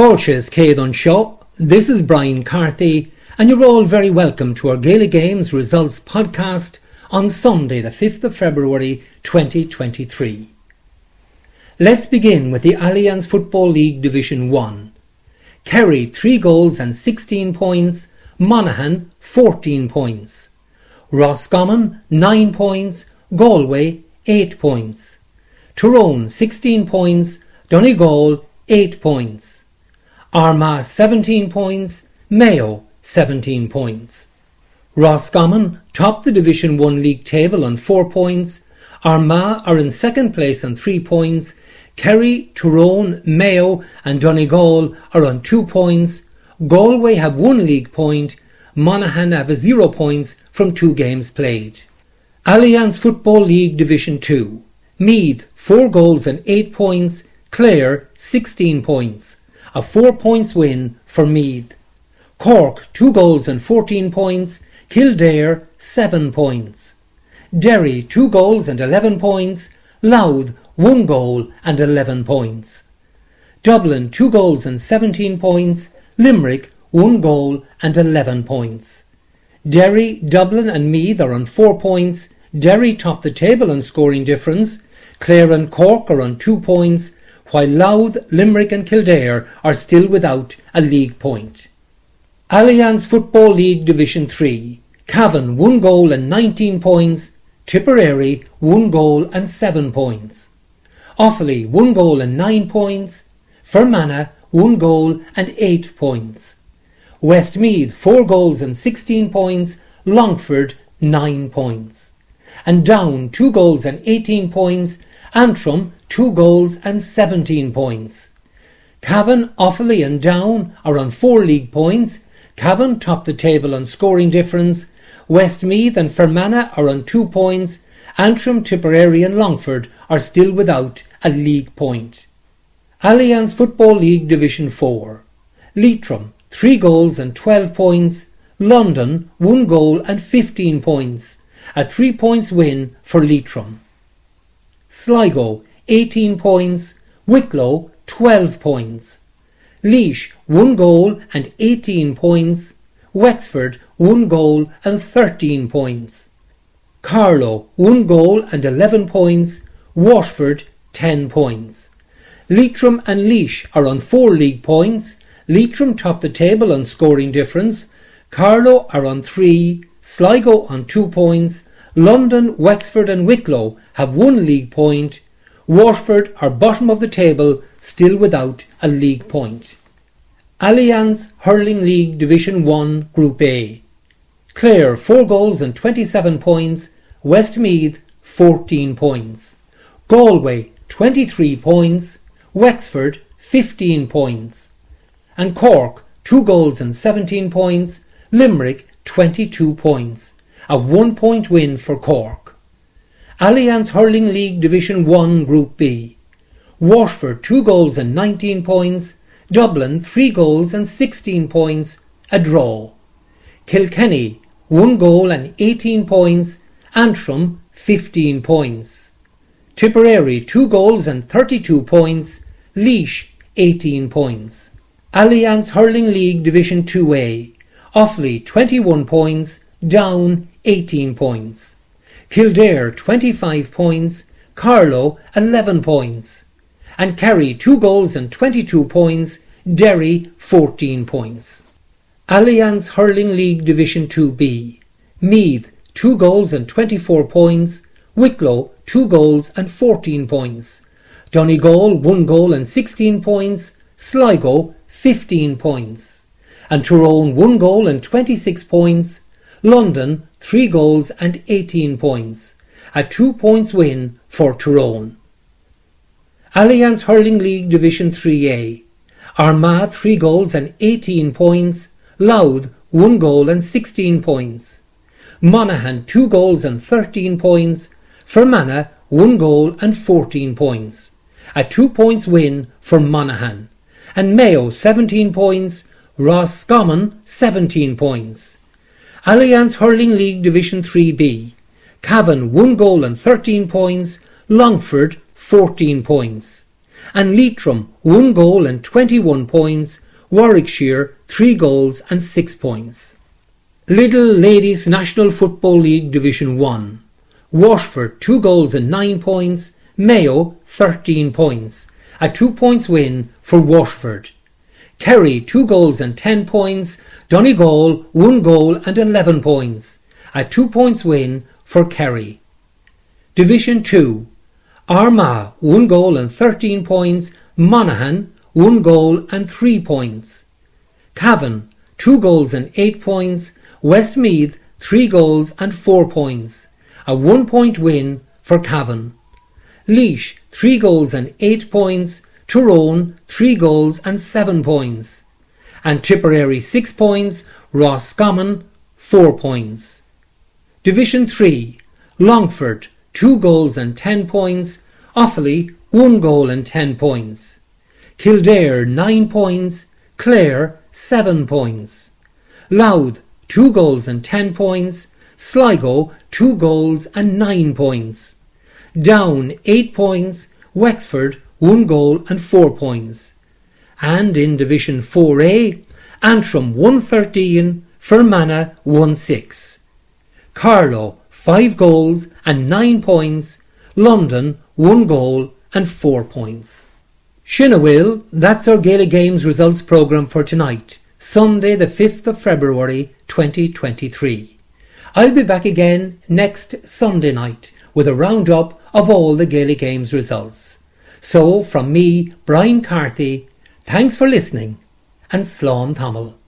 Fáilses céad seo, this is Brian Carthy, and you're all very welcome to our Gaelic Games Results podcast on Sunday, the 5th of February 2023. Let's begin with the Allianz Football League Division 1. Kerry 3 goals and 16 points, Monaghan 14 points. Roscommon 9 points, Galway 8 points. Tyrone 16 points, Donegal 8 points. Armagh 17 points, Mayo 17 points. Roscommon top the Division 1 league table on 4 points, Armagh are in second place on 3 points, Kerry, Tyrone, Mayo and Donegal are on 2 points, Galway have 1 league point, Monaghan have 0 points from 2 games played. Allianz Football League Division 2 Meath 4 goals and 8 points, Clare 16 points a four points win for Meath. Cork, two goals and 14 points. Kildare, seven points. Derry, two goals and 11 points. Louth, one goal and 11 points. Dublin, two goals and 17 points. Limerick, one goal and 11 points. Derry, Dublin and Meath are on four points. Derry top the table on scoring difference. Clare and Cork are on two points while Louth, Limerick and Kildare are still without a league point. Allianz Football League Division 3 Cavan 1 goal and 19 points, Tipperary 1 goal and 7 points. Offaly 1 goal and 9 points, Fermanagh 1 goal and 8 points. Westmeath 4 goals and 16 points, Longford 9 points. And Down 2 goals and 18 points, Antrim two goals and 17 points. Cavan, Offaly and Down are on four league points. Cavan top the table on scoring difference. Westmeath and Fermanagh are on two points. Antrim, Tipperary and Longford are still without a league point. Allianz Football League Division 4. Leitrim, 3 goals and 12 points. London, 1 goal and 15 points. A 3 points win for Leitrim. Sligo, 18 points, Wicklow 12 points, Laois 1 goal and 18 points, Wexford 1 goal and 13 points, Carlow 1 goal and 11 points, Waterford 10 points. Leitrim and Laois are on 4 league points, Leitrim top the table on scoring difference, Carlow are on 3, Sligo on 2 points, London, Wexford and Wicklow have 1 league point, Waterford are bottom of the table, still without a league point. Allianz Hurling League Division 1 Group A. Clare 4 goals and 27 points, Westmeath 14 points. Galway 23 points, Wexford 15 points. And Cork 2 goals and 17 points, Limerick 22 points. A one point win for Cork. Allianz Hurling League Division 1 Group B. Waterford 2 goals and 19 points. Dublin 3 goals and 16 points. A draw. Kilkenny 1 goal and 18 points. Antrim 15 points. Tipperary 2 goals and 32 points. Laois 18 points. Allianz Hurling League Division 2A. Offaly 21 points. Down 18 points. Kildare 25 points, Carlow 11 points, and Kerry 2 goals and 22 points, Derry 14 points. Allianz Hurling League Division 2B, Meath 2 goals and 24 points, Wicklow 2 goals and 14 points, Donegal 1 goal and 16 points, Sligo 15 points, and Tyrone 1 goal and 26 points, London 3 goals and 18 points, a 2 points win for Tyrone. Allianz Hurling League Division 3A, Armagh 3 goals and 18 points, Louth 1 goal and 16 points, Monaghan 2 goals and 13 points, Fermanagh 1 goal and 14 points, a 2 points win for Monaghan, and Mayo 17 points, Roscommon 17 points. Allianz Hurling League Division 3B. Cavan 1 goal and 13 points, Longford 14 points. and Leitrim 1 goal and 21 points, Warwickshire 3 goals and 6 points. Lidl Ladies National Football League Division 1 Waterford 2 goals and 9 points, Mayo 13 points, a 2 points win for Waterford. Kerry 2 goals and 10 points, Donegal 1 goal and 11 points, a 2 points win for Kerry. Division 2 Armagh 1 goal and 13 points, Monaghan 1 goal and 3 points. Cavan 2 goals and 8 points, Westmeath 3 goals and 4 points, a 1 point win for Cavan. Laois, 3 goals and 8 points, Tyrone 3 goals and 7 points, and Tipperary 6 points, Roscommon 4 points. Division 3 Longford 2 goals and 10 points, Offaly 1 goal and 10 points. Kildare 9 points, Clare 7 points. Louth 2 goals and 10 points, Sligo 2 goals and 9 points. Down 8 points, Wexford 1 goal and 4 points. And in Division 4A, Antrim 113, Fermanagh 1-6. Carlow 5 goals and 9 points, London 1 goal and 4 points. Shinawil, that's our Gaelic Games results programme for tonight, Sunday the 5th of February 2023. I'll be back again next Sunday night with a roundup of all the Gaelic Games results. So, from me, Brian Carthy, thanks for listening and Slán Tamil.